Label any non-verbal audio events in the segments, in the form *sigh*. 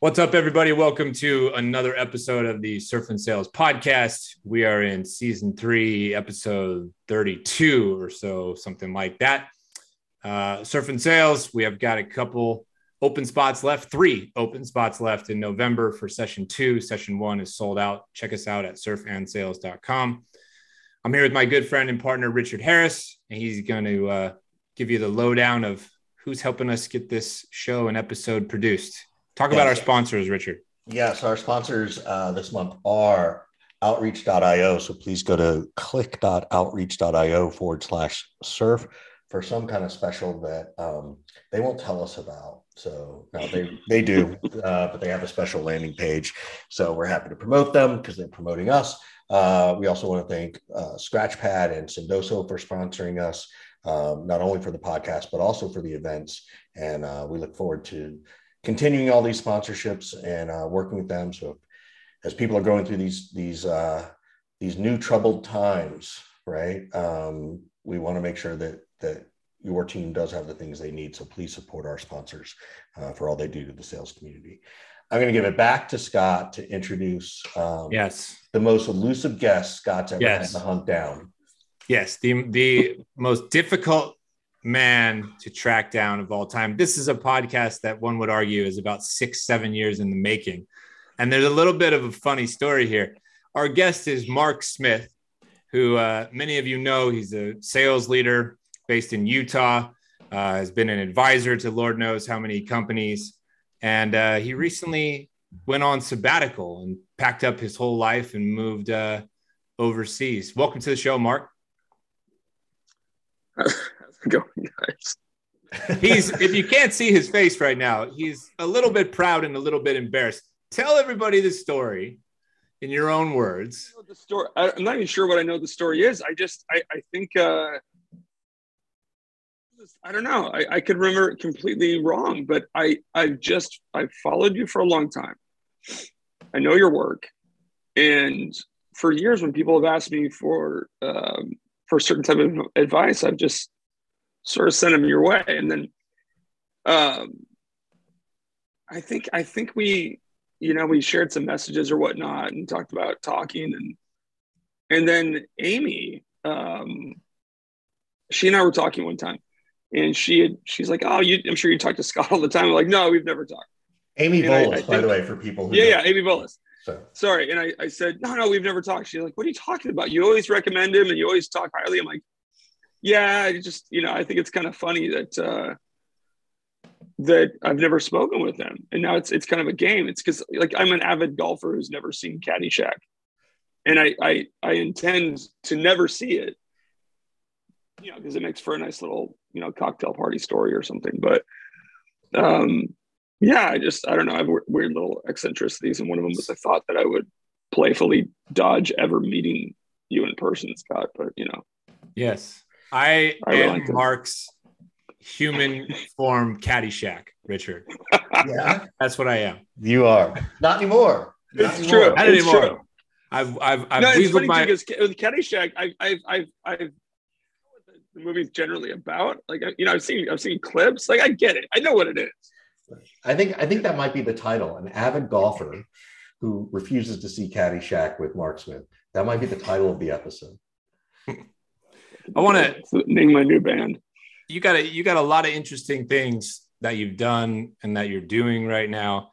What's up, everybody? Welcome to another episode of the Surf and Sales podcast. We are in season three, episode 32 or so, something like that. Uh, Surf and Sales, we have got a couple open spots left, three open spots left in November for session two. Session one is sold out. Check us out at surfandsales.com. I'm here with my good friend and partner, Richard Harris, and he's going to uh, give you the lowdown of who's helping us get this show and episode produced. Talk about our sponsors, Richard. Yes, our sponsors uh, this month are outreach.io. So please go to click.outreach.io forward slash surf for some kind of special that um, they won't tell us about. So no, they they do, *laughs* uh, but they have a special landing page. So we're happy to promote them because they're promoting us. Uh, we also want to thank uh, Scratchpad and Sendoso for sponsoring us, um, not only for the podcast but also for the events. And uh, we look forward to continuing all these sponsorships and uh, working with them. So as people are going through these these uh, these new troubled times, right? Um, we want to make sure that that your team does have the things they need. So please support our sponsors uh, for all they do to the sales community. I'm going to give it back to Scott to introduce um, yes the most elusive guest Scott's ever yes. had to hunt down. Yes, the the most difficult man to track down of all time. This is a podcast that one would argue is about six, seven years in the making. And there's a little bit of a funny story here. Our guest is Mark Smith, who uh, many of you know, he's a sales leader based in Utah, uh, has been an advisor to Lord knows how many companies. And uh, he recently went on sabbatical and packed up his whole life and moved uh, overseas. Welcome to the show, Mark. *laughs* *laughs* going, guys? he's if you can't see his face right now, he's a little bit proud and a little bit embarrassed. Tell everybody the story in your own words. The story. I'm not even sure what I know the story is. I just I, I think uh I don't know. I, I could remember it completely wrong, but I I've just I've followed you for a long time. I know your work, and for years when people have asked me for um, for a certain type of advice, I've just sort of sent them your way. And then um, I think I think we, you know, we shared some messages or whatnot and talked about talking and and then Amy, um, she and I were talking one time, and she had she's like, "Oh, you, I'm sure you talk to Scott all the time." I'm like, "No, we've never talked." Amy Volas, by the way, for people who yeah, yeah, Amy Volas. So. Sorry. And I, I said, no, no, we've never talked. She's like, what are you talking about? You always recommend him and you always talk highly. I'm like, yeah, I just, you know, I think it's kind of funny that, uh, that I've never spoken with them, And now it's, it's kind of a game. It's because like I'm an avid golfer who's never seen Caddyshack. And I, I, I intend to never see it, you know, because it makes for a nice little, you know, cocktail party story or something. But, um, yeah, I just I don't know. I have weird little eccentricities, and one of them was I thought that I would playfully dodge ever meeting you in person, Scott. But you know, yes, I, I am Mark's human form Caddyshack, Richard. yeah, that's what I am. You are not anymore. Not it's anymore. true. Not it's anymore. True. I've I've I've no, it's funny my... because with Caddyshack, I've I've I've, I've the movie's generally about. Like you know, I've seen I've seen clips. Like I get it. I know what it is. I think I think that might be the title. An avid golfer who refuses to see Caddyshack with Mark Smith. That might be the title of the episode. I want to name my new band. You got a you got a lot of interesting things that you've done and that you're doing right now.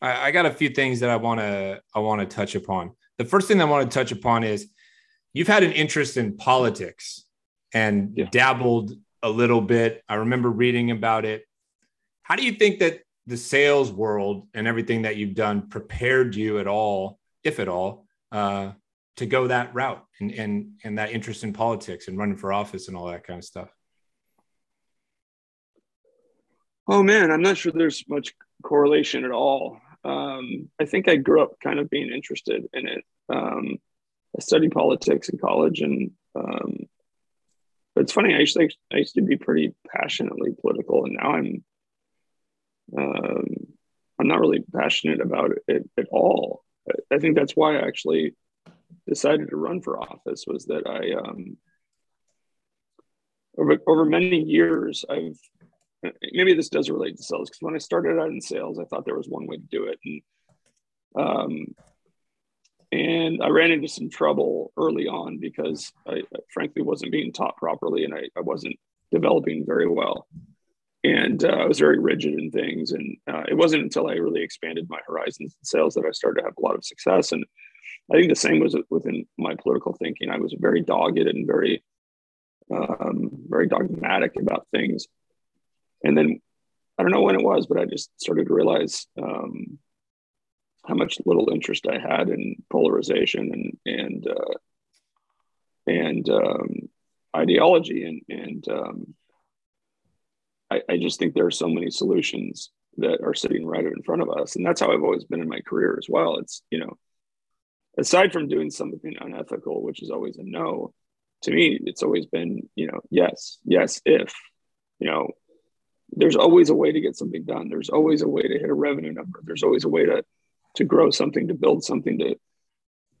I, I got a few things that I want to I want to touch upon. The first thing I want to touch upon is you've had an interest in politics and yeah. dabbled a little bit. I remember reading about it how do you think that the sales world and everything that you've done prepared you at all, if at all, uh, to go that route and, and and that interest in politics and running for office and all that kind of stuff? Oh man, I'm not sure there's much correlation at all. Um, I think I grew up kind of being interested in it. Um, I studied politics in college, and um, it's funny. I used to I used to be pretty passionately political, and now I'm um, I'm not really passionate about it at all. I think that's why I actually decided to run for office was that I um, over over many years I've maybe this does relate to sales because when I started out in sales, I thought there was one way to do it, and um, and I ran into some trouble early on because I, I frankly wasn't being taught properly, and I, I wasn't developing very well, and uh, I was very rigid in things, and uh, it wasn't until I really expanded my horizons in sales that I started to have a lot of success, and I think the same was within my political thinking. I was very dogged and very um, very dogmatic about things and then I don't know when it was, but I just started to realize um, how much little interest I had in polarization and and uh, and um, ideology, and and um, I, I just think there are so many solutions that are sitting right in front of us, and that's how I've always been in my career as well. It's you know, aside from doing something unethical, which is always a no, to me, it's always been you know, yes, yes, if you know there's always a way to get something done. There's always a way to hit a revenue number. There's always a way to to grow something, to build something, to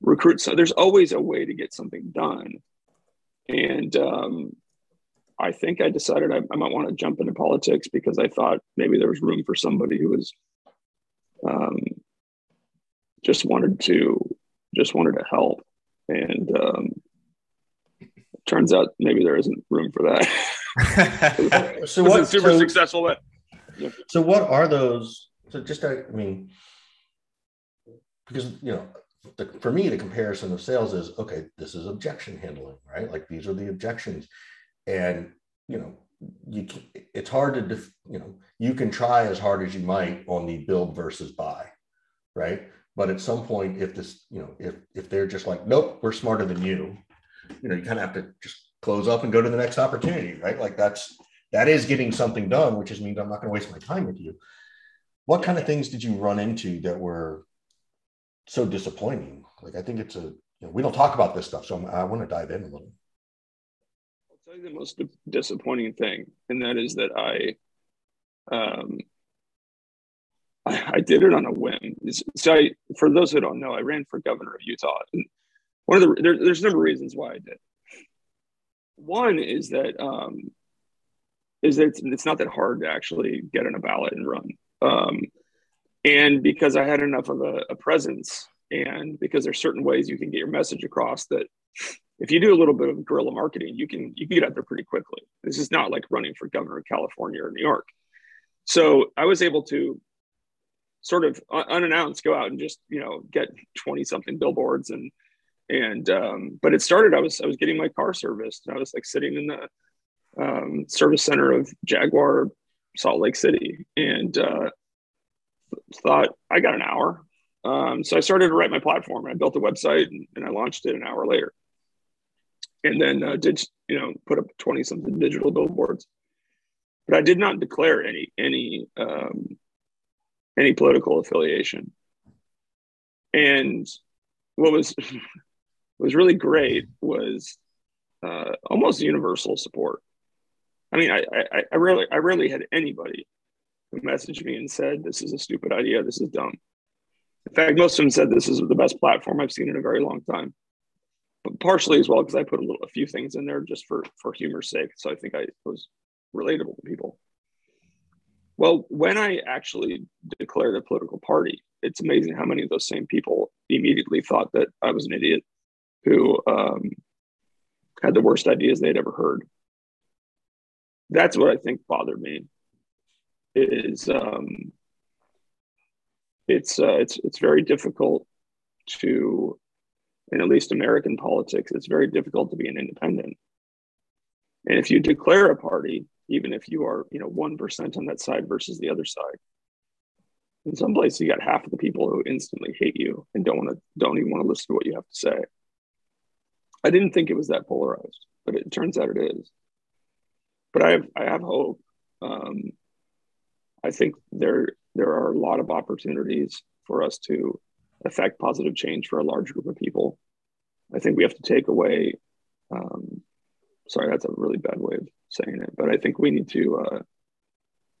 recruit. So there's always a way to get something done. And um, I think I decided I, I might want to jump into politics because I thought maybe there was room for somebody who was um, just wanted to just wanted to help. And um, turns out maybe there isn't room for that. *laughs* so what? Super so, successful. But, yeah. So what are those? So just I mean, because you know, the, for me, the comparison of sales is okay. This is objection handling, right? Like these are the objections, and you know, you it's hard to def, you know you can try as hard as you might on the build versus buy, right? But at some point, if this you know if if they're just like nope, we're smarter than you, you know, you kind of have to just close up and go to the next opportunity, right? Like that's that is getting something done, which is means I'm not going to waste my time with you. What kind of things did you run into that were so disappointing? Like I think it's a you know, we don't talk about this stuff, so I'm, i want to dive in a little. I'll tell you the most disappointing thing, and that is that I, um, I, I did it on a whim. So, I, for those who don't know, I ran for governor of Utah, and one of the there, there's a number of reasons why I did. One is that um, is that it's, it's not that hard to actually get on a ballot and run, um, and because I had enough of a, a presence, and because there's certain ways you can get your message across that if you do a little bit of guerrilla marketing, you can you can get out there pretty quickly. This is not like running for governor of California or New York. So I was able to sort of unannounced go out and just you know get 20 something billboards and and um, but it started i was i was getting my car serviced and i was like sitting in the um, service center of jaguar salt lake city and uh, thought i got an hour. Um, so i started to write my platform and i built a website and, and i launched it an hour later. And then uh, did you know put up 20 something digital billboards. But i did not declare any any um, any political affiliation and what was *laughs* was really great was uh, almost universal support. I mean, I, I, I rarely I rarely had anybody who messaged me and said this is a stupid idea, this is dumb. In fact, most of them said this is the best platform I've seen in a very long time. But partially as well because I put a little a few things in there just for for humor's sake. So I think I was relatable to people. Well, when I actually declared a political party, it's amazing how many of those same people immediately thought that I was an idiot who um, had the worst ideas they'd ever heard. That's what I think bothered me. Is um, it's uh, it's it's very difficult to, in at least American politics, it's very difficult to be an independent. And if you declare a party, even if you are you know one percent on that side versus the other side, in some places you got half of the people who instantly hate you and don't want to don't even want to listen to what you have to say. I didn't think it was that polarized, but it turns out it is. But I have I have hope. Um, I think there there are a lot of opportunities for us to affect positive change for a large group of people. I think we have to take away. Um, sorry, that's a really bad way of saying it, but I think we need to uh,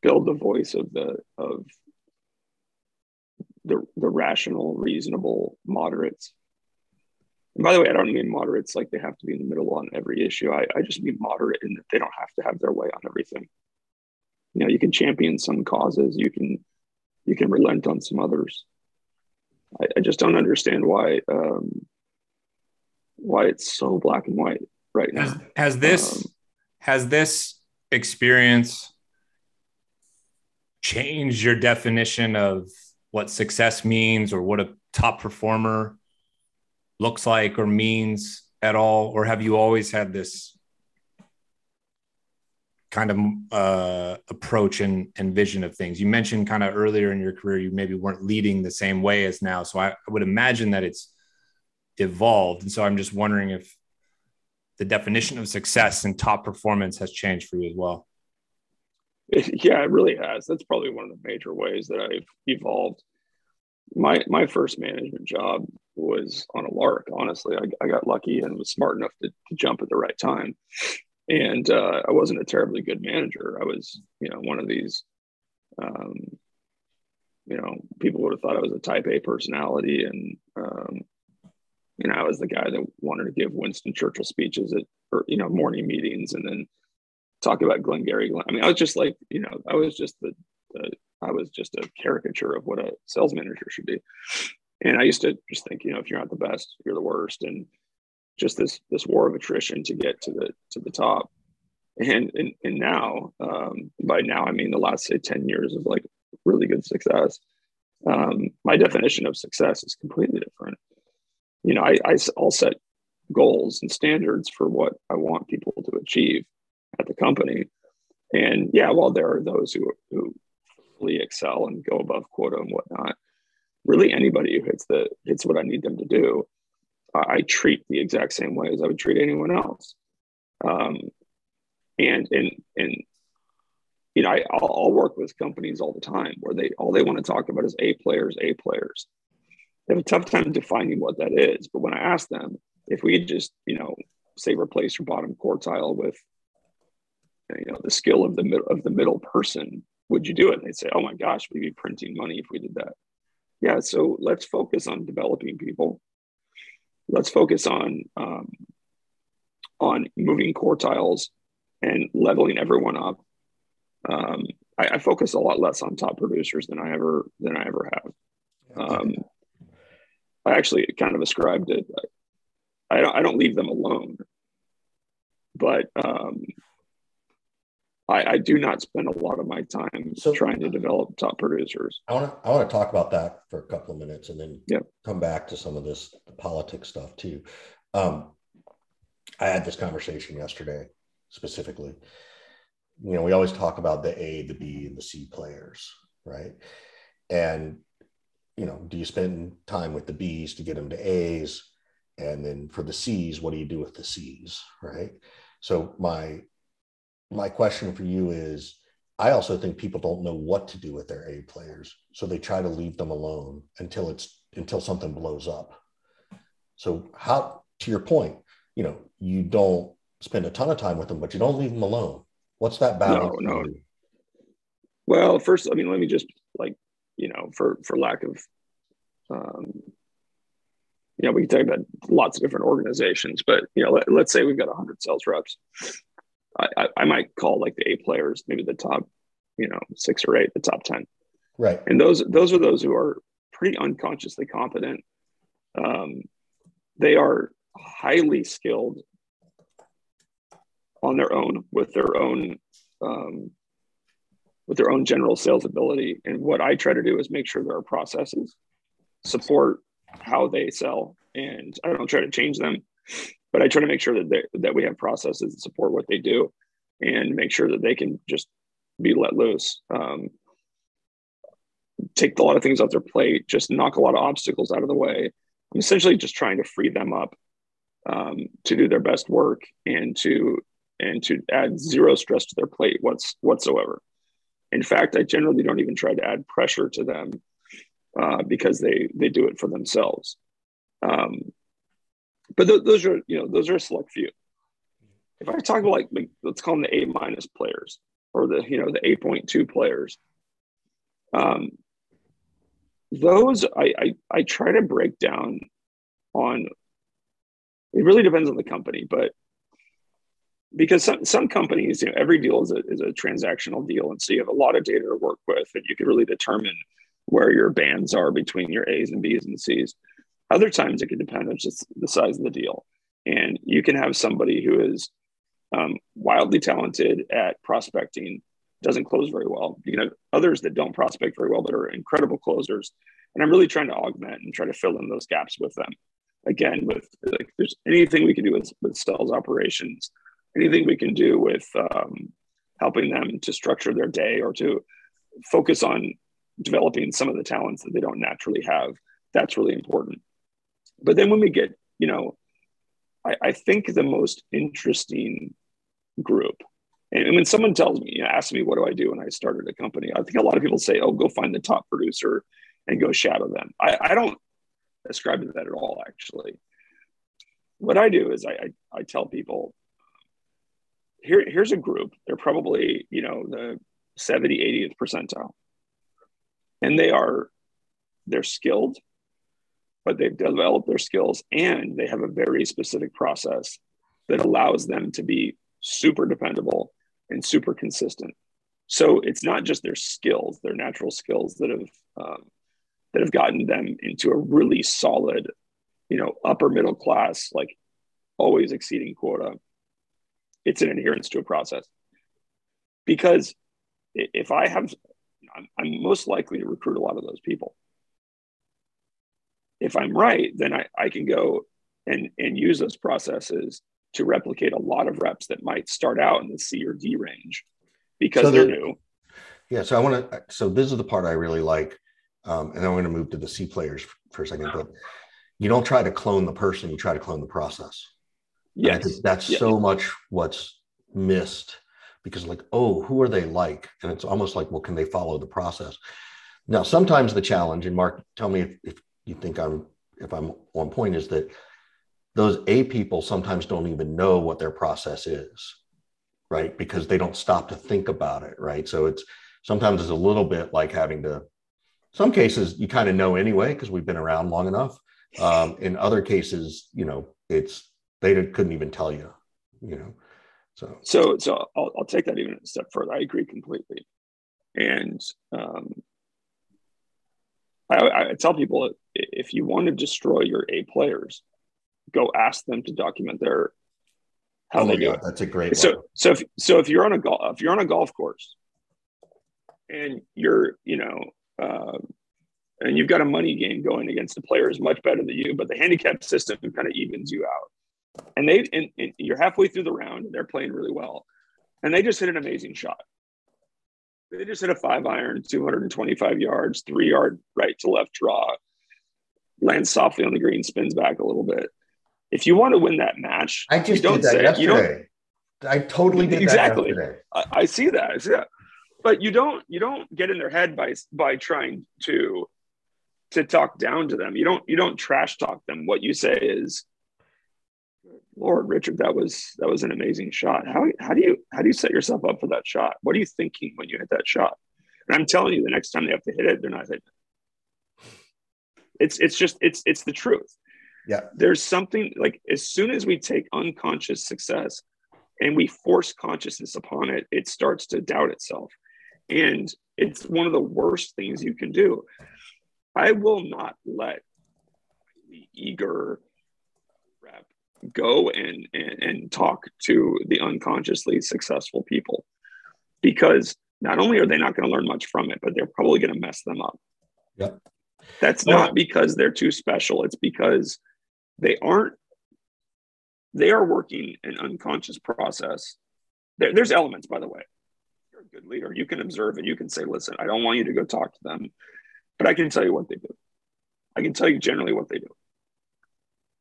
build the voice of the of the the rational, reasonable moderates and by the way, I don't mean moderates like they have to be in the middle on every issue. I, I just mean moderate in that they don't have to have their way on everything. you know you can champion some causes you can you can relent on some others i, I just don't understand why um, why it's so black and white right now has, has this um, has this experience changed your definition of what success means or what a top performer looks like or means at all? Or have you always had this kind of uh, approach and, and vision of things? You mentioned kind of earlier in your career you maybe weren't leading the same way as now. So I, I would imagine that it's evolved. And so i'm just wondering if the definition of success and top performance has changed for you as well *laughs* yeah it really has that's probably one of the major ways that i've evolved my my first management job was on a lark. Honestly, I, I got lucky and was smart enough to, to jump at the right time. And uh, I wasn't a terribly good manager. I was, you know, one of these, um, you know, people would have thought I was a Type A personality, and I was the guy that wanted to give Winston Churchill speeches at, or you know, morning meetings, and then talk about Glengarry Glen. I mean, I was just like, you know, I was just the, the I was just a caricature of what a sales manager should be. And I used to just think, you know, if you're not the best, you're the worst. And just this this war of attrition to get to the to the top. And and, and now, um, by now I mean the last say 10 years of like really good success. Um, my definition of success is completely different. You know, I, I I'll set goals and standards for what I want people to achieve at the company. And yeah, while there are those who who really excel and go above quota and whatnot, really anybody who hits the hits what I need them to do, I, I treat the exact same way as I would treat anyone else. Um, and and and you know, I, I'll work with companies all the time where they all they want to talk about is A players, A players. They have a tough time defining what that is. But when I ask them, if we just, you know, say replace your bottom quartile with, you know, the skill of the middle of the middle person, would you do it? And they'd say, oh my gosh, we'd be printing money if we did that yeah so let's focus on developing people let's focus on um, on moving quartiles and leveling everyone up um, I, I, focus a lot less on top producers than i ever than i ever have um, i actually kind of ascribed it I don't, I don't leave them alone but um, I, I, do not spend a lot of my time so, trying to develop top producers. I want to I want to talk about that for a couple of minutes and then yep. come back to some of this the politics stuff too. Um, I had this conversation yesterday specifically. You know, we always talk about the A, the B, and the C players, right? And you know, do you spend time with the Bs to get them to A's? And then for the C's, what do you do with the C's, right? So my my question for you is I also think people don't know what to do with their A players. So they try to leave them alone until it's until something blows up. So how to your point, you know, you don't spend a ton of time with them, but you don't leave them alone. What's that balance? No, no. Well, first, I mean, let me just like, you know, for for lack of um, you know, we can talk about lots of different organizations, but you know, let, us say we've got 100 sales reps. I, I might call like the A players, maybe the top, you know, six or eight, the top 10. Right. And those, those are those who are pretty unconsciously competent. Um, they are highly skilled on their own with their own, um, with their own general sales ability. And what I try to do is make sure there are processes support how they sell. And I don't try to change them but I try to make sure that they, that we have processes that support what they do, and make sure that they can just be let loose. Um, take a lot of things off their plate, just knock a lot of obstacles out of the way. I'm essentially just trying to free them up um, to do their best work and to and to add zero stress to their plate what's whatsoever. In fact, I generally don't even try to add pressure to them uh, because they they do it for themselves. Um, but th- those are you know those are a select few. If I talk about like, like let's call them the A minus players or the you know the eight point two players, um, those I, I I try to break down on. It really depends on the company, but because some, some companies, you know, every deal is a, is a transactional deal. And so you have a lot of data to work with and you can really determine where your bands are between your A's and B's and C's. Other times it can depend on just the size of the deal. And you can have somebody who is um, wildly talented at prospecting, doesn't close very well. You can have others that don't prospect very well, but are incredible closers. And I'm really trying to augment and try to fill in those gaps with them. Again, with like, there's anything we can do with, with sales operations, anything we can do with um, helping them to structure their day or to focus on developing some of the talents that they don't naturally have. That's really important. But then when we get, you know, I, I think the most interesting group, and, when someone tells me, you know, asks me, what do I do when I started a company? I think a lot of people say, oh, go find the top producer and go shadow them. I, I don't ascribe to that at all, actually. What I do is I, I, I tell people, here, here's a group. They're probably, you know, the 70, 80th percentile. And they are, they're skilled, but they've developed their skills and they have a very specific process that allows them to be super dependable and super consistent. So it's not just their skills, their natural skills that have um, that have gotten them into a really solid, you know, upper middle class, like always exceeding quota it's an adherence to a process. Because if I have, I'm, I'm most likely to recruit a lot of those people. If I'm right, then I, I can go and, and use those processes to replicate a lot of reps that might start out in the C or D range because so they're new. Yeah. So I want to, so this is the part I really like. Um, and I'm going to move to the C players for a second, but you don't try to clone the person, you try to clone the process. Yes. that's yeah. so much what's missed because like, oh, who are they like? And it's almost like, well, can they follow the process? Now, sometimes the challenge, and Mark, tell me if, if you think I'm if I'm on point, is that those A people sometimes don't even know what their process is, right? Because they don't stop to think about it, right? So it's sometimes it's a little bit like having to some cases you kind of know anyway because we've been around long enough um, in other cases you know it's they couldn't even tell you, you know. So so so I'll, I'll take that even a step further. I agree completely, and um, I, I tell people if you want to destroy your A players, go ask them to document their how oh they do it. That's a great. So one. so if so if you're on a golf if you're on a golf course, and you're you know. Uh, and you've got a money game going against the players much better than you, but the handicap system kind of evens you out and they and, and you're halfway through the round and they're playing really well. And they just hit an amazing shot. They just hit a five iron 225 yards three yard right to left draw lands softly on the green spins back a little bit. If you want to win that match i just don't did that say, yesterday. you don't i totally did exactly. I, I see that. I see that. But you don't you don't get in their head by by trying to to talk down to them. You don't you don't trash talk them. What you say is Lord, Richard, that was that was an amazing shot. How how do you how do you set yourself up for that shot? What are you thinking when you hit that shot? And I'm telling you, the next time they have to hit it, they're not hitting it. It's it's just it's it's the truth. Yeah. There's something like as soon as we take unconscious success and we force consciousness upon it, it starts to doubt itself. And it's one of the worst things you can do. I will not let the eager go and, and, and talk to the unconsciously successful people because not only are they not going to learn much from it, but they're probably going to mess them up. Yep. That's not because they're too special. It's because they aren't, they are working an unconscious process. There, there's elements, by the way. You're a good leader. You can observe and You can say, listen, I don't want you to go talk to them, but I can tell you what they do. I can tell you generally what they do.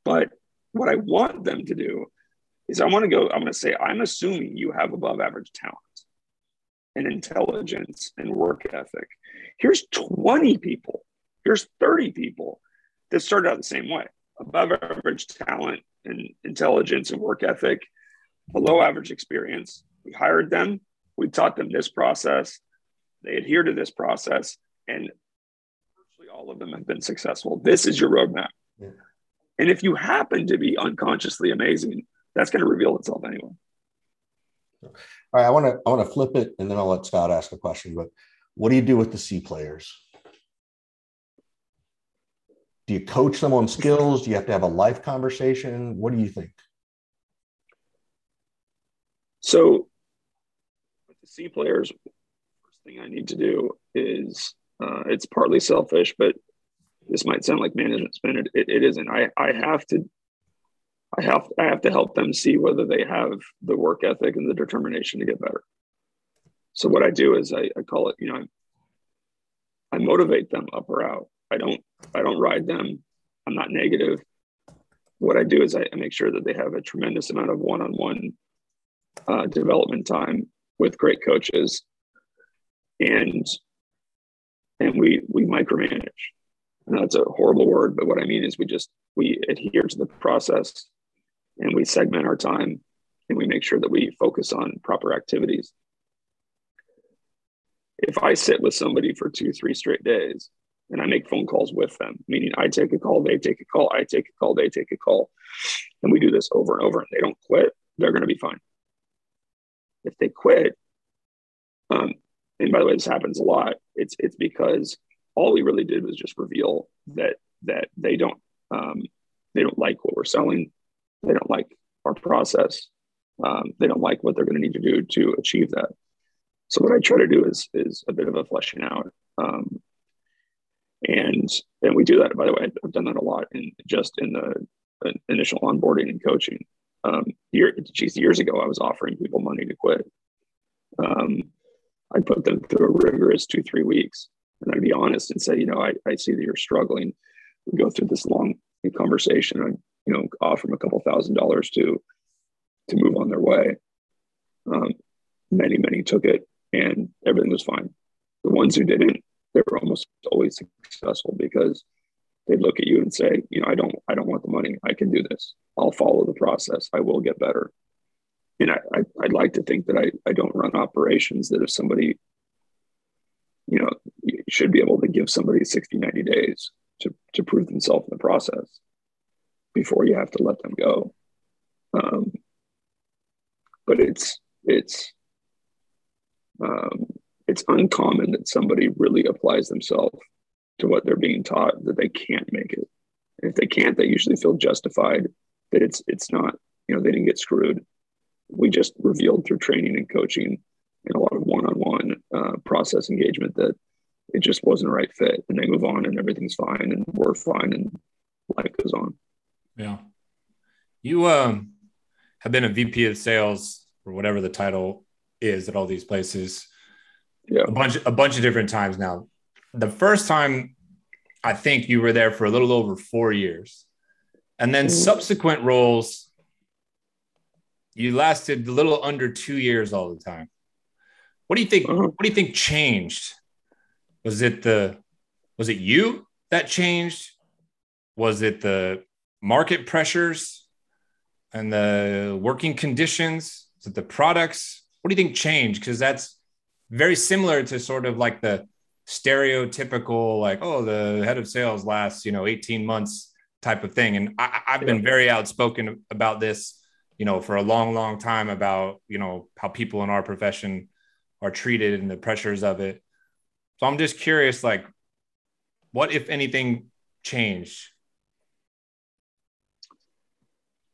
But what I want them to do is I want to go, I'm going to say, I'm assuming you have above average talent and intelligence and work ethic. Here's 20 people, here's 30 people that started out the same way above average talent and intelligence and work ethic, below average experience. We hired them, we taught them this process, they adhere to this process, and virtually all of them have been successful. This is your roadmap. Yeah. And if you happen to be unconsciously amazing, that's going to reveal itself anyway. All right, I want to I want to flip it, and then I'll let Scott ask a question. But what do you do with the C players? Do you coach them on skills? Do you have to have a life conversation? What do you think? So, with the C players, first thing I need to do is uh, it's partly selfish, but this might sound like management spin. It, it, it isn't. I, I have to I have I have to help them see whether they have the work ethic and the determination to get better. So what I do is I, I call it, you know, I motivate them up or out. I don't I don't ride them. I'm not negative. What I do is I, I make sure that they have a tremendous amount of one-on-one uh, development time with great coaches, and and we we micromanage. And that's a horrible word, but what I mean is we just we adhere to the process and we segment our time and we make sure that we focus on proper activities. If I sit with somebody for two, three straight days and I make phone calls with them, meaning I take a call, they take a call, I take a call, they take a call, and we do this over and over and they don't quit, they're going to be fine. If they quit, um, and by the way, this happens a lot. It's it's because all we really did was just reveal that that they don't um, they don't like what we're selling. They don't like our process. Um, they don't like what they're going to need to do to achieve that. So what I try to do is is a bit of a fleshing out, um, and and we do that. By the way, I've done that a lot in just in the initial onboarding and coaching. Um, year, geez, years ago, I was offering people money to quit. Um, I put them through a rigorous two three weeks, and I'd be honest and say, you know, I, I see that you're struggling. We go through this long conversation. I you know offer them a couple thousand dollars to to move on their way. Um, many many took it, and everything was fine. The ones who didn't, they were almost always successful because they'd look at you and say, you know, I don't I don't want the money. I can do this. I'll follow the process. I will get better. And I, I would like to think that I, I don't run operations that if somebody, you know, should be able to give somebody 60, 90 days to, to prove themselves in the process before you have to let them go. Um, but it's it's um, it's uncommon that somebody really applies themselves to what they're being taught that they can't make it. And if they can't, they usually feel justified that it's it's not you know they didn't get screwed. We just revealed through training and coaching and a lot of one-on-one uh, process engagement that it just wasn't a right fit, and they move on and everything's fine and we're fine and life goes on. Yeah. You um have been a VP of sales or whatever the title is at all these places. Yeah. A bunch a bunch of different times now. The first time I think you were there for a little over 4 years. And then mm-hmm. subsequent roles you lasted a little under 2 years all the time. What do you think uh-huh. what do you think changed? Was it the was it you that changed? Was it the market pressures and the working conditions? Is it the products? What do you think changed? Because that's very similar to sort of like the stereotypical, like, oh, the head of sales lasts, you know, 18 months type of thing. And I, have been very outspoken about this, you know, for a long, long time about, you know, how people in our profession are treated and the pressures of it. So I'm just curious, like, what, if anything, changed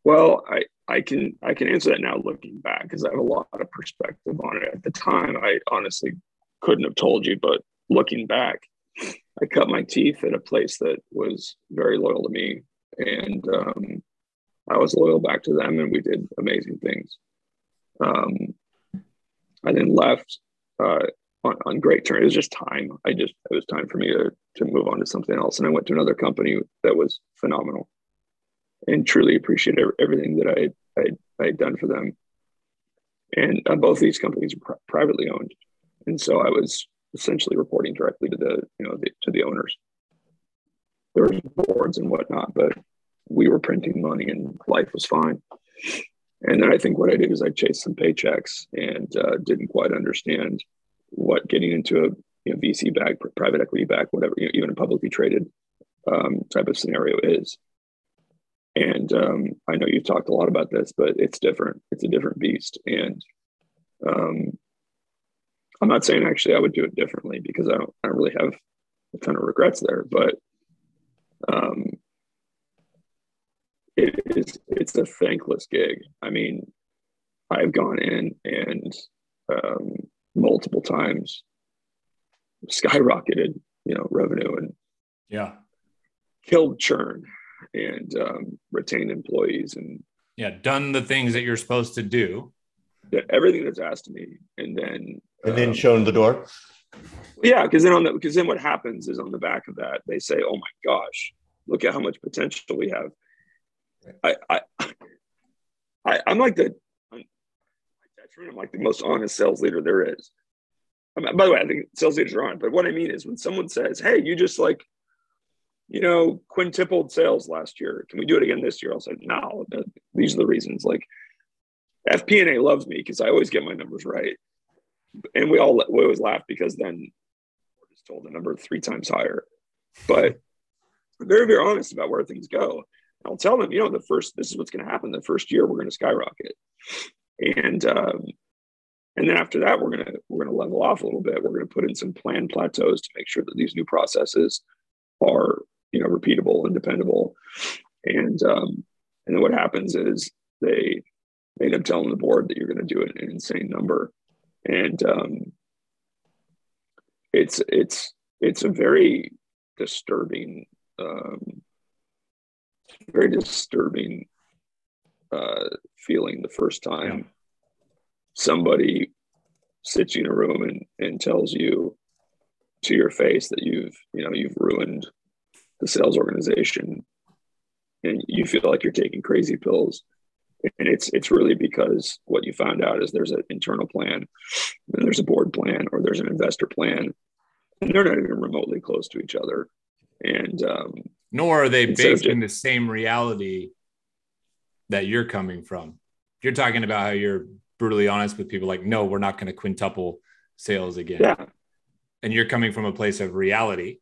well, I, I can I can answer that now looking back because I have a lot of perspective on it. At the time, I honestly couldn't have told you, but looking back, I cut my teeth at a place that was very loyal to me, and um, I was loyal back to them, and we did amazing things. Um, I then left uh, on, on great terms. It was just time. I just it was time for me to to move on to something else, and I went to another company that was phenomenal and truly appreciate everything that I I I had done for them. And uh, both these companies are pri- privately owned, and so I was essentially reporting directly to the you know the, to the owners. There were boards and whatnot, but we were printing money and life was fine. And then I think what I did is I chased some paychecks and uh, didn't quite understand what getting into a you know, VC back, private equity back, whatever, you know, even a publicly traded um, type of scenario is. And um, I know you've talked a lot about this, but it's different. It's a different beast. And Um, I'm not saying actually I would do it differently because I don't, I don't really have a ton of regrets there, but um, it is it's a thankless gig. I mean, I've gone in and um, multiple times skyrocketed, you know, revenue and yeah, killed churn and um, retained employees and yeah, done the things that you're supposed to do. Everything that's asked of me, and then and then um, shown the door. Yeah, because then on the because then what happens is on the back of that they say, "Oh my gosh, look at how much potential we have." I I, *laughs* I am like the I'm like the most honest sales leader there is. I mean, by the way, I think sales leaders are on, but what I mean is when someone says, "Hey, you just like you know, quintupled sales last year. Can we do it again this year? I'll say, no, these are the reasons. Like FP&A loves me because I always get my numbers right. And we all we always laugh because then we're just told the number three times higher. But very, very honest about where things go. I'll tell them, you know, the first, this is what's going to happen. The first year, we're going to skyrocket. And, um, and then after that, we're to, we're to level off a little bit. We're to put in some planned plateaus to make sure that these new processes are you know repeatable and dependable and um, and then what happens is they end up telling the board that you're to do an, an insane number and um, it's it's it's a very disturbing um, very disturbing uh, feeling the first time yeah. somebody sits you in a room and, and tells you to your face that you've you know you've ruined the sales organization and you feel like you're taking crazy pills and it's it's really because what you found out is there's an internal plan and there's a board plan or there's an investor plan and they're not even remotely close to each other and um, nor are they based in the same reality that you're coming from you're talking about how you're brutally honest with people like no we're not going to quintuple sales again yeah and you're coming from a place of reality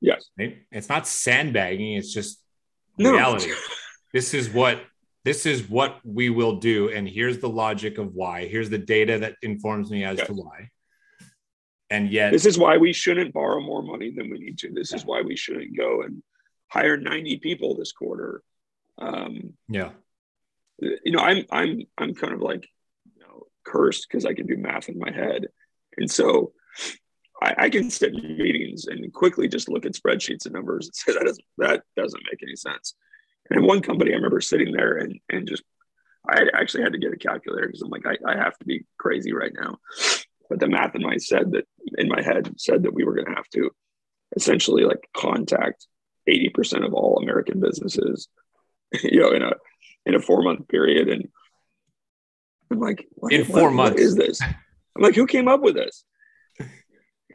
Yes. Right? It's not sandbagging, it's just no. reality. *laughs* this is what this is what we will do and here's the logic of why. Here's the data that informs me as yes. to why. And yet This is why we shouldn't borrow more money than we need to. This is why we shouldn't go and hire 90 people this quarter. Um, yeah. You know, I'm I'm I'm kind of like you know cursed because I can do math in my head. And so I, I, can sit in meetings and quickly just look at spreadsheets and numbers and *laughs* say that doesn't that doesn't make any sense. And in one company, I remember sitting there and and just I actually had to get a calculator because I'm like I, I have to be crazy right now. But the math in my said that in my head said that we were going to have to essentially like contact 80% of all American businesses, *laughs* you know, in a in a four month period. And I'm like, what, in four what, months, what is this? I'm like, who came up with this?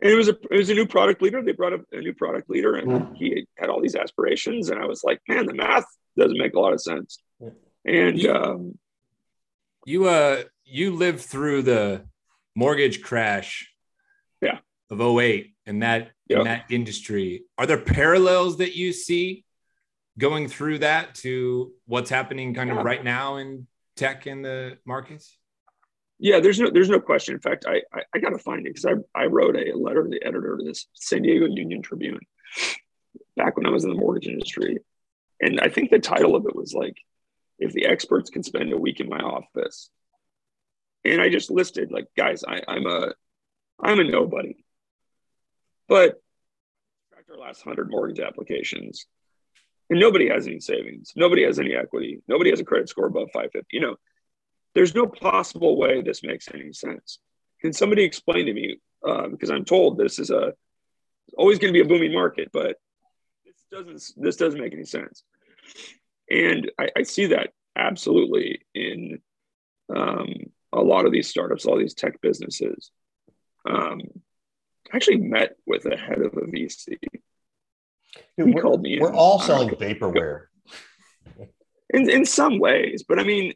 and it was a it was a new product leader. They brought up a new product leader, and mm. he had all these aspirations. And I was like, man, the math doesn't make a lot of sense. And you, um, you uh you lived through the mortgage crash, yeah, of 08 in that yep. in that industry. Are there parallels that you see going through that to what's happening kind of right now in tech in the markets? Yeah, there's no there's no question. In fact, I I, I got to find it because I I wrote a letter to the editor of this San Diego Union Tribune back when I was in the mortgage industry, and I think the title of it was like, "If the experts can spend a week in my office," and I just listed like, guys, I, I'm a I'm a nobody, but our last hundred mortgage applications, and nobody has any savings, nobody has any equity, nobody has a credit score above 550. You know there's no possible way this makes any sense. Can somebody explain to me? Because I'm told this is a always going to be a booming market, but this doesn't this doesn't make any sense. And I, I see that absolutely in um, a lot of these startups, all these tech businesses. Um, I actually met with a head of a VC. Dude, he called me. We're in. all *laughs* selling vaporware. In in some ways, but I mean,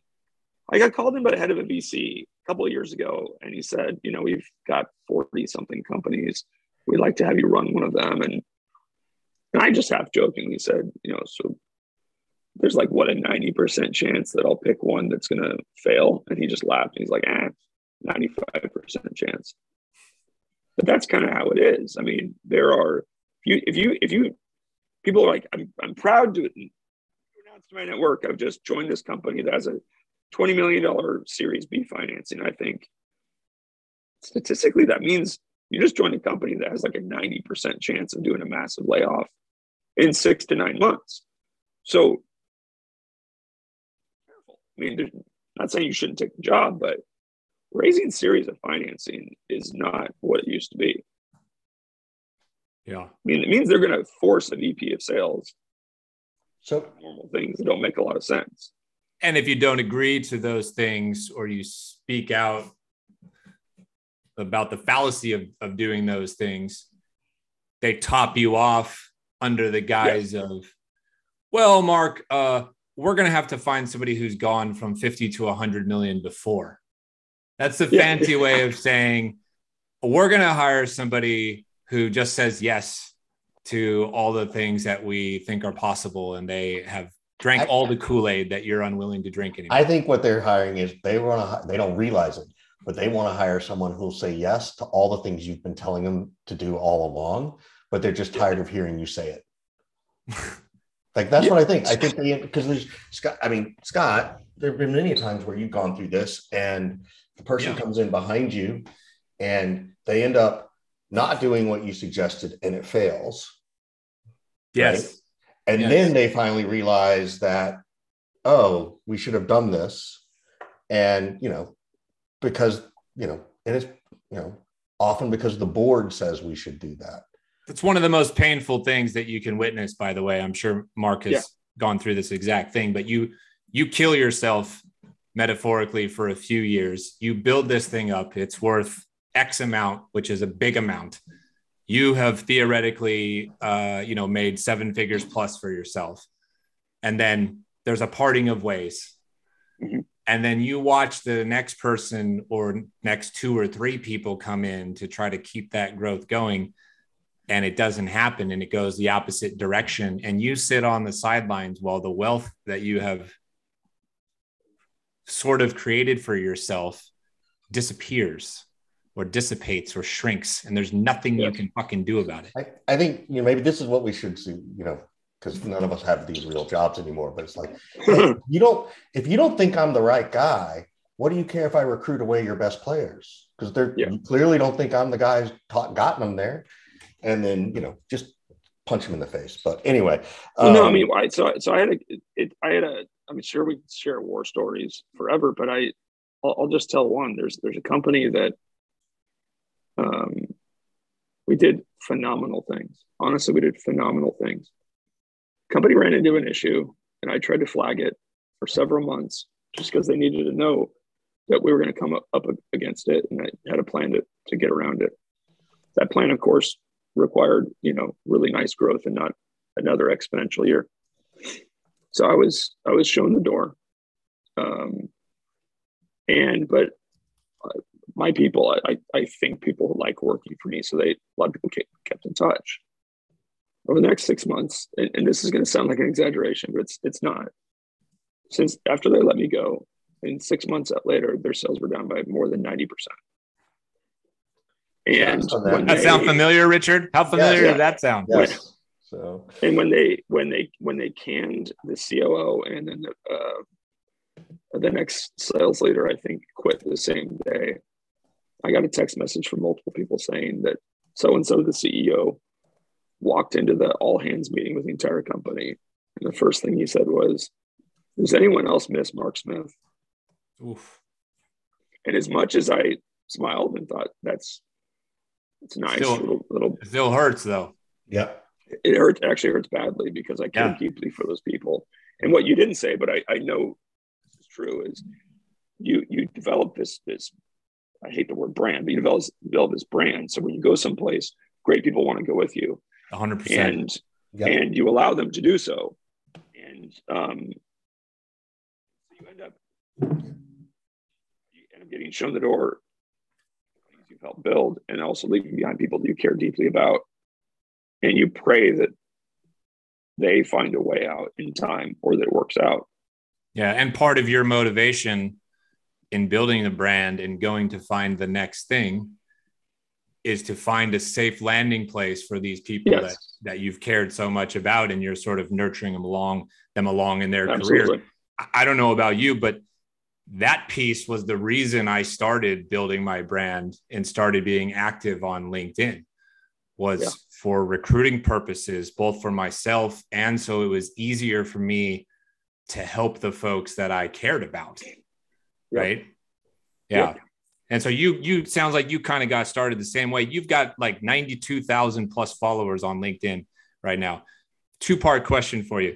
I got called in by the head of a VC a couple of years ago, and he said, you know, we've got 40 something companies. We'd like to have you run one of them. And, and I just half jokingly said, you know, so there's like what a 90% chance that I'll pick one that's to fail. And he just laughed. And he's like, ah, 95% chance. But that's kind of how it is. I mean, there are if you if you if you people are like, I'm I'm proud to announce to my network, I've just joined this company that has a $20 million series B financing. I think statistically that means you just joined a company that has like a 90% chance of doing a massive layoff in six to nine months. So I mean, not saying you shouldn't take the job, but raising series of financing is not what it used to be. Yeah. I mean, it means they're going to force a VP of sales. So normal things that don't make a lot of sense. And if you don't agree to those things or you speak out about the fallacy of, of doing those things, they top you off under the guise yeah. of, well, Mark, uh, we're going to have to find somebody who's gone from 50 to 100 million before. That's the yeah. fancy way of saying we're going to hire somebody who just says yes to all the things that we think are possible and they have drank I, all the Kool-Aid that you're unwilling to drink anymore. I think what they're hiring is they want to they don't realize it, but they want to hire someone who'll say yes to all the things you've been telling them to do all along, but they're just tired of hearing you say it. *laughs* Like that's yeah. what I think. I think they because there's Scott. I mean, Scott. There have been many times where you've gone through this, and the person yeah. comes in behind you, and they end up not doing what you suggested, and it fails. Yes. Right? And yes. then they finally realize that, oh, we should have done this, and you know, because you know, and it's you know, often because the board says we should do that. It's one of the most painful things that you can witness, by the way. I'm sure Mark has yeah. gone through this exact thing, but you you kill yourself metaphorically for a few years. You build this thing up, it's worth X amount, which is a big amount. You have theoretically, uh, you know, made seven figures plus for yourself, and then there's a parting of ways. Mm-hmm. And then you watch the next person or next two or three people come in to try to keep that growth going and it doesn't happen and it goes the opposite direction and you sit on the sidelines while the wealth that you have sort of created for yourself disappears or dissipates or shrinks and there's nothing you can fucking do about it I, I think you know maybe this is what we should see you know because none of us have these real jobs anymore but it's like *laughs* you don't if you don't think i'm the right guy what do you care if i recruit away your best players because they're yeah. clearly don't think i'm the guy who's taught, gotten them there and then you know just punch him in the face. But anyway, um, no, I um, mean, I, so so I had a, it, I had a, I'm sure we share war stories forever, but I, I'll, I'll, just tell one. There's there's a company that, um, we did phenomenal things. Honestly, we did phenomenal things. Company ran into an issue, and I tried to flag it for several months just because they needed to know that we were going to come up, up against it, and I had a plan to to get around it. That plan, of course, required, you know, really nice growth and not another exponential year. So I was I was shown the door, um, and but my people, I I think people like working for me, so they a lot of people kept, kept in touch. Over the next six months, and, and this is going to sound like an exaggeration, but it's it's not. Since after they let me go, and six months later, their sales were down by more than ninety percent. And that, that sound familiar, Richard? How familiar yes, does that sound? Yes. So and when they when they when they canned the COO and then the, uh, the next sales leader, I think quit the same day. I got a text message from multiple people saying that so and so the CEO walked into the all hands meeting with the entire company, and the first thing he said was, "Does anyone else miss Mark Smith?" Oof. And as much as I smiled and thought that's it's nice. Still, little, little, it still hurts though. Yeah. It hurts actually hurts badly because I care yeah. deeply for those people. And what you didn't say, but I, I know is true, is you you develop this this I hate the word brand, but you develop, develop this brand. So when you go someplace, great people want to go with you. 100%. And, yep. and you allow them to do so. And um, you end up you end up getting shown the door you've helped build and also leaving behind people that you care deeply about. And you pray that they find a way out in time or that it works out. Yeah. And part of your motivation in building the brand and going to find the next thing is to find a safe landing place for these people yes. that, that you've cared so much about and you're sort of nurturing them along them along in their Absolutely. career. I don't know about you, but that piece was the reason I started building my brand and started being active on LinkedIn was yeah. for recruiting purposes, both for myself and so it was easier for me to help the folks that I cared about. Yeah. Right. Yeah. yeah. And so you you sounds like you kind of got started the same way. You've got like 92,000 plus followers on LinkedIn right now. Two part question for you.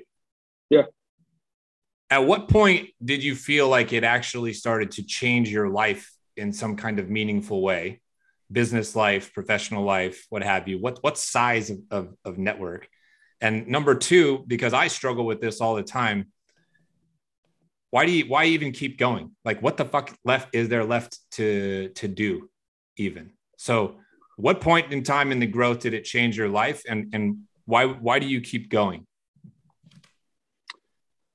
Yeah. At what point did you feel like it actually started to change your life in some kind of meaningful way? Business life, professional life, what have you? What what size of, of, of network? And number two, because I struggle with this all the time, why do you why even keep going? Like what the fuck left is there left to to do even? So what point in time in the growth did it change your life and and why why do you keep going?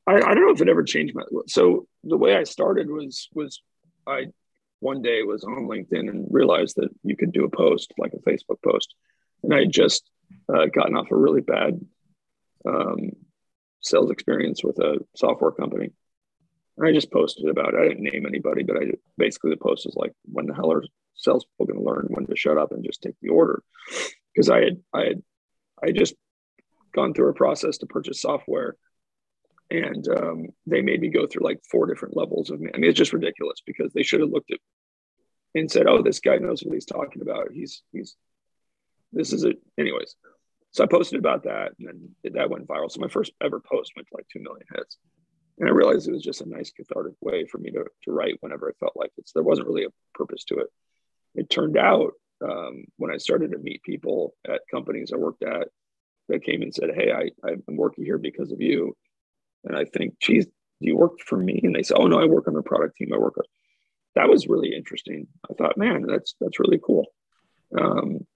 I, I don't know if it ever changed my so the way i started was was i one day was on linkedin and realized that you could do a post like a facebook post. And i had just uh, gotten off a really bad um, sales experience with a software company I just posted about it. I didn't name anybody, but I basically the post was like, when the hell are salespeople going to learn when to shut up and just take the order? Because I had I had I just gone through a process to purchase software, and um, they made me go through like four different levels of. I mean, it's just ridiculous because they should have looked at and said, "Oh, this guy knows what he's talking about. He's he's this is it." Anyways, so I posted about that, and then that went viral. So my first ever post went to like two million hits and I realized it was just a nice cathartic way for me to, to write whenever I felt like it. So there wasn't really a purpose to it. It turned out um, when I started to meet people at companies I worked at that came and said, Hey, I, I'm working here because of you. And I think, geez, do you work for me? And they said, Oh no, I work on the product team. I work on that was really interesting. I thought, man, that's that's really cool. Um,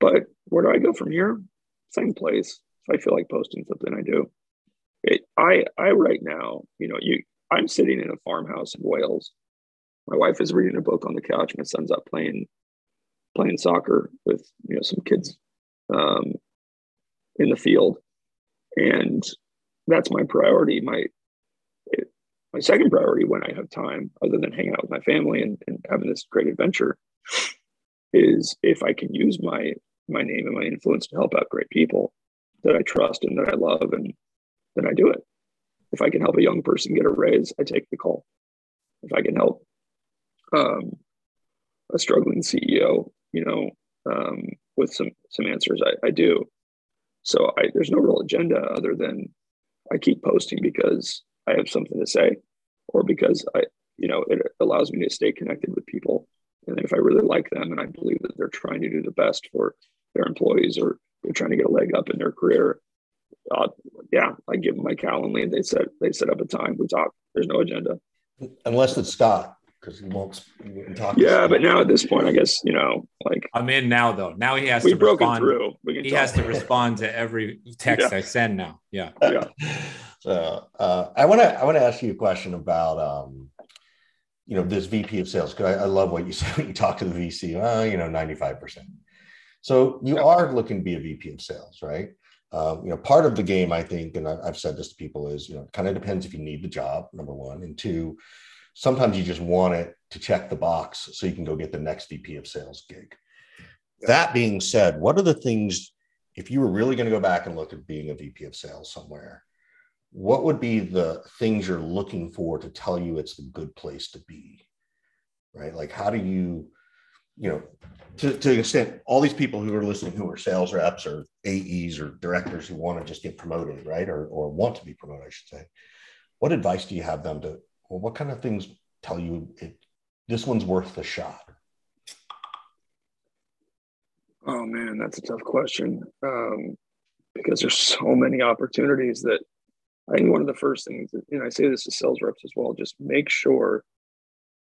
but where do I go from here? Same place. If I feel like posting something, I do. It, I I right now, you know, you I'm sitting in a farmhouse in Wales. My wife is reading a book on the couch. My son's up playing playing soccer with you know some kids um, in the field, and that's my priority. My it, my second priority when I have time, other than hanging out with my family and, and having this great adventure, is if I can use my my name and my influence to help out great people that I trust and that I love and then I do it. If I can help a young person get a raise, I take the call. If I can help um, a struggling CEO, you know, um, with some some answers, I, I do. So I, there's no real agenda other than I keep posting because I have something to say, or because I, you know, it allows me to stay connected with people. And if I really like them and I believe that they're trying to do the best for their employees or they're trying to get a leg up in their career, uh, yeah, I give them my Calendly. They set they set up a time. We talk. There's no agenda. Unless it's Scott, because he won't, he talk. Yeah, but now at this point, I guess you know, like I'm in now though. Now he has we to broken respond. through. he has to respond to every text yeah. I send now. Yeah. *laughs* Yeah. so uh, I want to I want to ask you a question about um, you know this VP of sales because I, I, love what you *laughs* said when you talk to the VC. Well, you know, 95 percent. So you yeah. are looking to be a VP of sales, right? Uh, you know, part of the game, I think, and I've said this to people, is you know, it kind of depends if you need the job. Number one, and two, sometimes you just want it to check the box so you can go get the next VP of sales gig. Yeah. That being said, what are the things if you were really going to go back and look at being a VP of sales somewhere? What would be the things you're looking for to tell you it's the good place to be? Right? Like, how do you you know, to, to an extent, all these people who are listening who are sales reps or AEs or directors who want to just get promoted, right? Or, or want to be promoted, I should say. What advice do you have them to, well, what kind of things tell you it, this one's worth the shot? Oh man, that's a tough question. Um, because there's so many opportunities that I think one of the first things, and I say this to sales reps as well, just make sure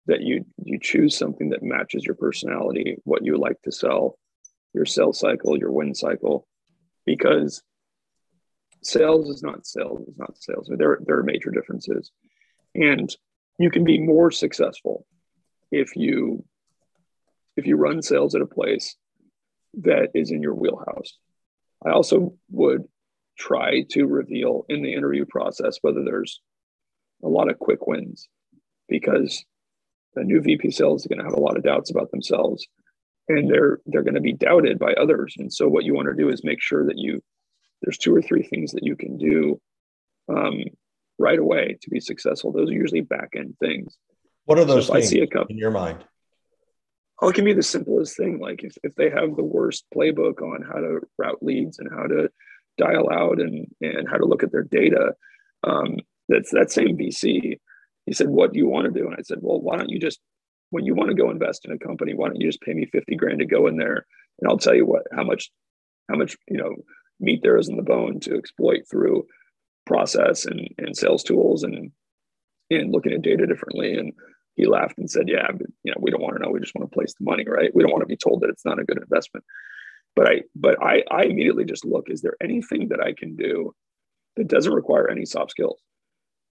that you you choose something that matches your personality, what you like to sell, your sales cycle, your win cycle, because sales is not sales is not sales. There there are major differences, and you can be more successful if you if you run sales at a place that is in your wheelhouse. I also would try to reveal in the interview process whether there's a lot of quick wins because the new VP sales is going to have a lot of doubts about themselves and they're they're going to be doubted by others. And so what you want to do is make sure that you there's two or three things that you can do um, right away to be successful. Those are usually back end things. What are those so things I see a couple, in your mind? Oh it can be the simplest thing. Like if, if they have the worst playbook on how to route leads and how to dial out and and how to look at their data um, that's that same vc he said what do you want to do and i said well why don't you just when you want to go invest in a company, why don't you just pay me 50 grand to go in there and I'll tell you what, how much, how much, you know, meat there is in the bone to exploit through process and, and sales tools and, and looking at data differently. And he laughed and said, yeah, but, you know, we don't want to know. We just want to place the money, right? We don't want to be told that it's not a good investment. But I, but I, I immediately just look, is there anything that I can do that doesn't require any soft skills?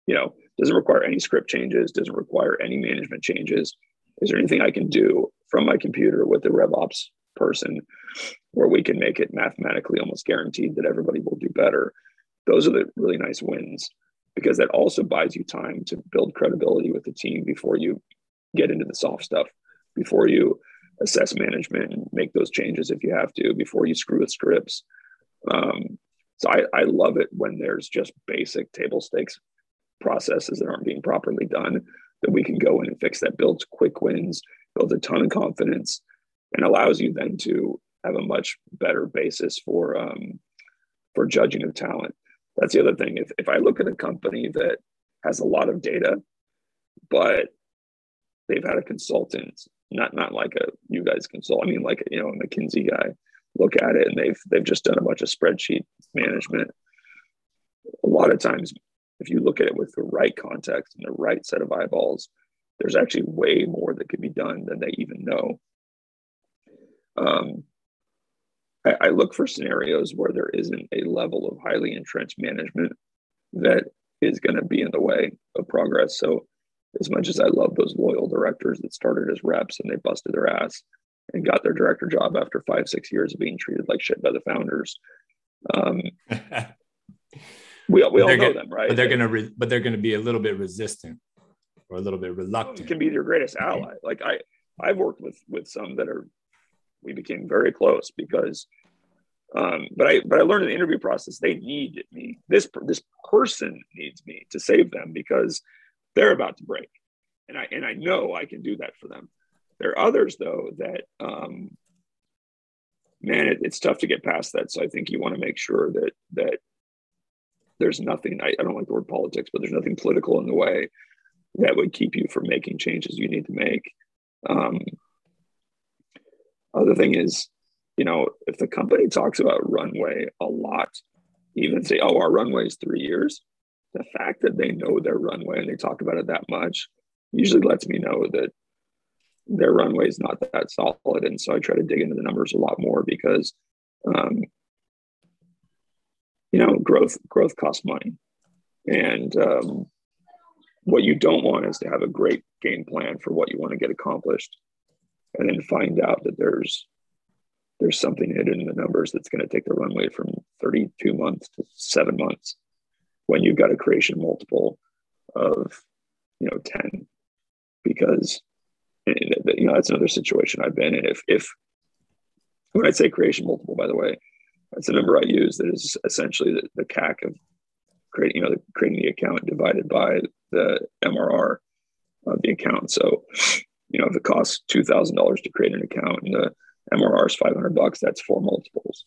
You know, doesn't require any script changes, doesn't require any management changes is there anything I can do from my computer with the RevOps person where we can make it mathematically almost guaranteed that everybody will do better? Those are the really nice wins because that also buys you time to build credibility with the team before you get into the soft stuff, before you assess management and make those changes if you have to, before you screw with scripts. Um, so I, I love it when there's just basic table stakes processes that aren't being properly done that we can go in and fix that builds quick wins, builds a ton of confidence, and allows you then to have a much better basis for um, for judging of talent. That's the other thing. If if I look at a company that has a lot of data, but they've had a consultant, not not like a you guys consult. I mean, like you know, a McKinsey guy look at it and they've they've just done a bunch of spreadsheet management. A lot of times if you look at it with the right context and the right set of eyeballs, there's actually way more that could be done than they even know. Um, I, I look for scenarios where there isn't a level of highly entrenched management that is going to be in the way of progress. So, as much as I love those loyal directors that started as reps and they busted their ass and got their director job after five, six years of being treated like shit by the founders, um, *laughs* We, we all know gonna, them, right? But they're gonna re, but they're gonna be a little bit resistant or a little bit reluctant. It can be your greatest ally. Like I I've worked with with some that are we became very close because um, but I but I learned in the interview process they need me. This this person needs me to save them because they're about to break, and I and I know I can do that for them. There are others though that um, man, it, it's tough to get past that. So I think you want to make sure that that there's nothing, I, I don't like the word politics, but there's nothing political in the way that would keep you from making changes you need to make. Um, other thing is, you know, if the company talks about runway a lot, even say, oh, our runway is three years, the fact that they know their runway and they talk about it that much usually lets me know that their runway is not that solid. And so I try to dig into the numbers a lot more because um, you know, growth growth costs money, and um, what you don't want is to have a great game plan for what you want to get accomplished, and then find out that there's there's something hidden in the numbers that's going to take the runway from 32 months to seven months when you've got a creation multiple of you know 10 because you know that's another situation i've been in. If if when i say creation multiple by the way that's a number I use that is essentially the, the CAC of creating, you know, creating the account divided by the MRR of the account. So, you know, if it costs two thousand dollars to create an account and the MRR is five hundred bucks, that's four multiples.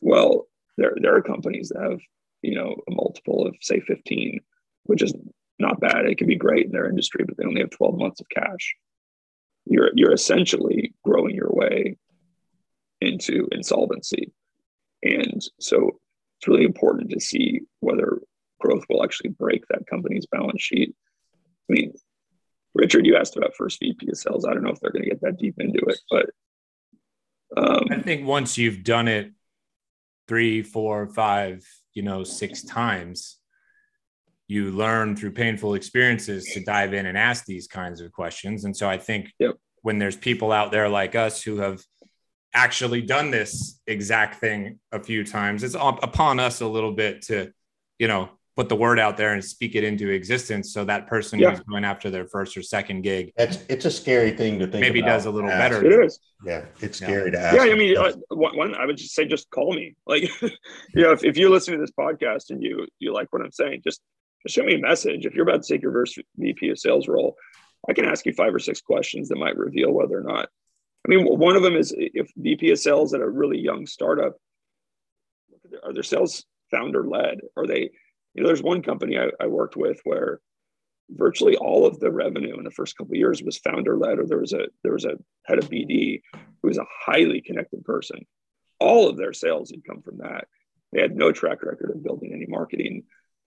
Well, there there are companies that have you know a multiple of say fifteen, which is not bad. It can be great in their industry, but they only have twelve months of cash. You're you're essentially growing your way into insolvency and so it's really important to see whether growth will actually break that company's balance sheet. I mean, Richard, you asked about first VP of sales. I don't know if they're going to get that deep into it, but um, I think once you've done it three, four, five, you know, six times, you learn through painful experiences to dive in and ask these kinds of questions. And so I think yep. when there's people out there like us who have actually done this exact thing a few times, it's upon us a little bit to, you know, put the word out there and speak it into existence so that person yeah. who's going after their first or second gig it's it's a scary thing to think maybe about. does a little ask. better it is yeah it's scary yeah. to ask yeah i mean uh, one i would just say just call me *laughs* like you know if, if you're listening to this podcast and you you like what i'm saying just just show me a message if you're about to take your first vp of sales role i can ask you five or six questions that might reveal whether or not i mean one of them is if vp of sales at a really young startup are their sales founder led are they you know, there's one company I, I worked with where virtually all of the revenue in the first couple of years was founder led, or there was a there was a head of BD who was a highly connected person. All of their sales had come from that. They had no track record of building any marketing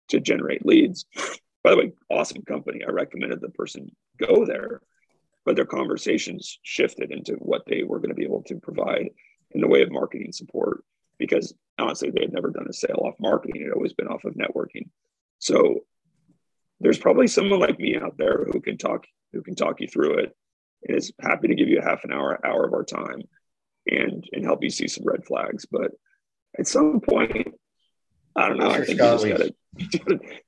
to generate leads. By the way, awesome company. I recommended the person go there, but their conversations shifted into what they were going to be able to provide in the way of marketing support because honestly, they had never done a sale off marketing. It had always been off of networking. So there's probably someone like me out there who can talk, who can talk you through it and is happy to give you a half an hour, hour of our time and, and help you see some red flags. But at some point, I don't know. I think Scott you just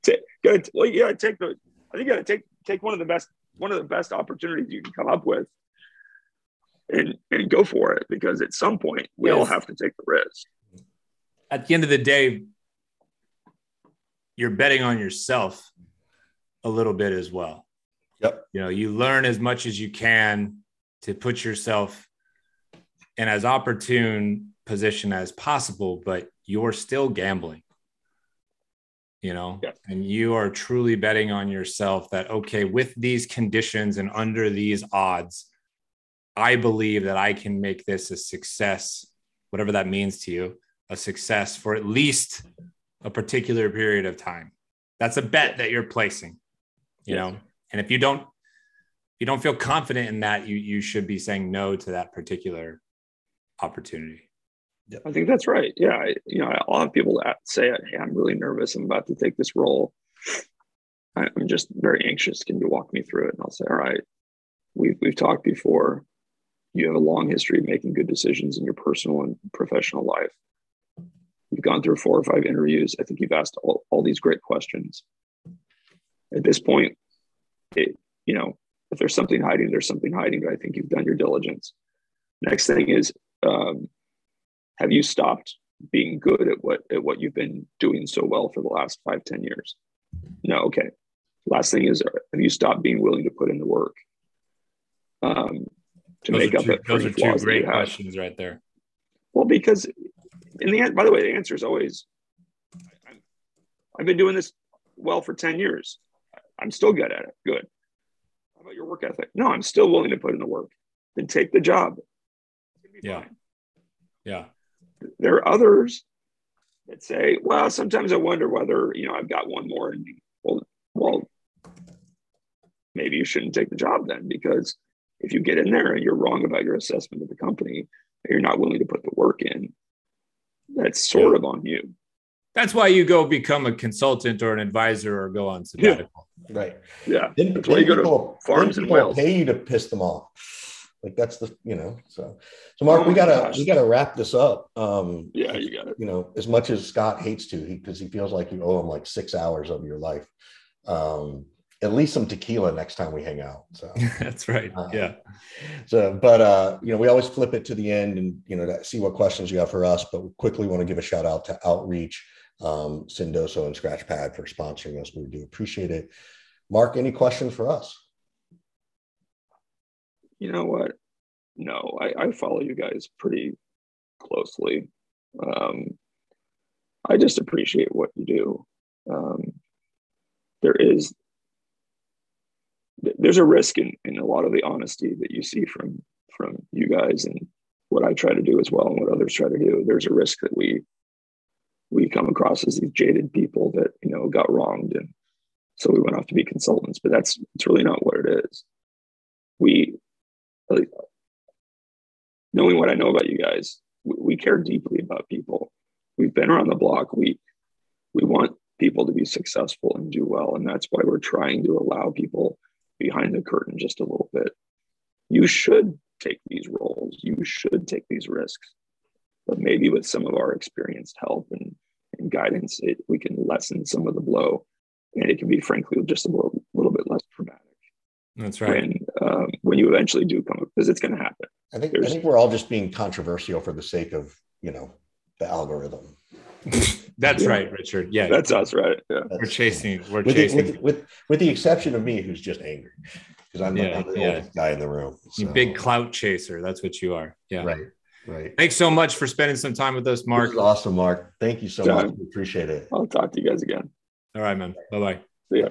*laughs* gotta, well, you gotta take the, I think you gotta take, take one of the best, one of the best opportunities you can come up with and and go for it because at some point we yes. all have to take the risk. At the end of the day, you're betting on yourself a little bit as well. Yep. You know, you learn as much as you can to put yourself in as opportune position as possible, but you're still gambling. You know, and you are truly betting on yourself that okay, with these conditions and under these odds, I believe that I can make this a success, whatever that means to you, a success for at least a particular period of time. That's a bet that you're placing, you yes. know. And if you don't if you don't feel confident in that, you you should be saying no to that particular opportunity. I think that's right. Yeah, I, you know, I'll have people that say, "Hey, I'm really nervous. I'm about to take this role. I'm just very anxious. Can you walk me through it?" And I'll say, "All right, we've we've talked before you have a long history of making good decisions in your personal and professional life. You've gone through four or five interviews. I think you've asked all, all these great questions. At this point, it, you know, if there's something hiding, there's something hiding, but I think you've done your diligence. Next thing is, um, have you stopped being good at what at what you've been doing so well for the last five, ten years? No, okay. Last thing is, have you stopped being willing to put in the work? Um, to those make up two, Those are two great questions right there. Well, because in the end, by the way, the answer is always I've been doing this well for 10 years. I'm still good at it. Good. How about your work ethic? No, I'm still willing to put in the work. Then take the job. Yeah. Fine. Yeah. There are others that say, well, sometimes I wonder whether, you know, I've got one more in me. Well, well, maybe you shouldn't take the job then because if you get in there and you're wrong about your assessment of the company, and you're not willing to put the work in, that's sort yeah. of on you. That's why you go become a consultant or an advisor or go on sabbatical. Yeah. Right. Yeah. Then, that's why you go to farms and Wales. Pay you to piss them off. Like that's the you know so so Mark oh we gotta gosh. we gotta wrap this up. Um, yeah, you got it. You know as much as Scott hates to because he, he feels like you owe him like six hours of your life. Um, at least some tequila next time we hang out. So *laughs* that's right. Uh, yeah. So, but uh, you know, we always flip it to the end and you know, see what questions you have for us. But we quickly want to give a shout out to Outreach, um, Sendoso, and Scratchpad for sponsoring us. We do appreciate it. Mark, any questions for us? You know what? No, I, I follow you guys pretty closely. Um, I just appreciate what you do. Um, there is there's a risk in, in a lot of the honesty that you see from from you guys and what I try to do as well and what others try to do. There's a risk that we we come across as these jaded people that you know got wronged and so we went off to be consultants, but that's it's really not what it is. We knowing what I know about you guys, we, we care deeply about people. We've been around the block. We we want people people to be successful and do well. And that's why we're trying to allow people behind the curtain just a little bit. You should take these roles, you should take these risks. But maybe with some of our experienced help and, and guidance, it, we can lessen some of the blow. And it can be, frankly, just a little, little bit less traumatic. That's right. When, um, when you eventually do come up, because it's going to happen. I think, I think we're all just being controversial for the sake of, you know, the algorithm. *laughs* That's yeah. right, Richard. Yeah, that's us, right? Yeah, we're chasing. We're with chasing. The, with, with, with the exception of me, who's just angry because I'm, yeah, I'm, the yeah. oldest guy in the room. So. You big clout chaser. That's what you are. Yeah. Right. Right. Thanks so much for spending some time with us, Mark. awesome, Mark. Thank you so much. We appreciate it. I'll talk to you guys again. All right, man. Bye bye. See ya.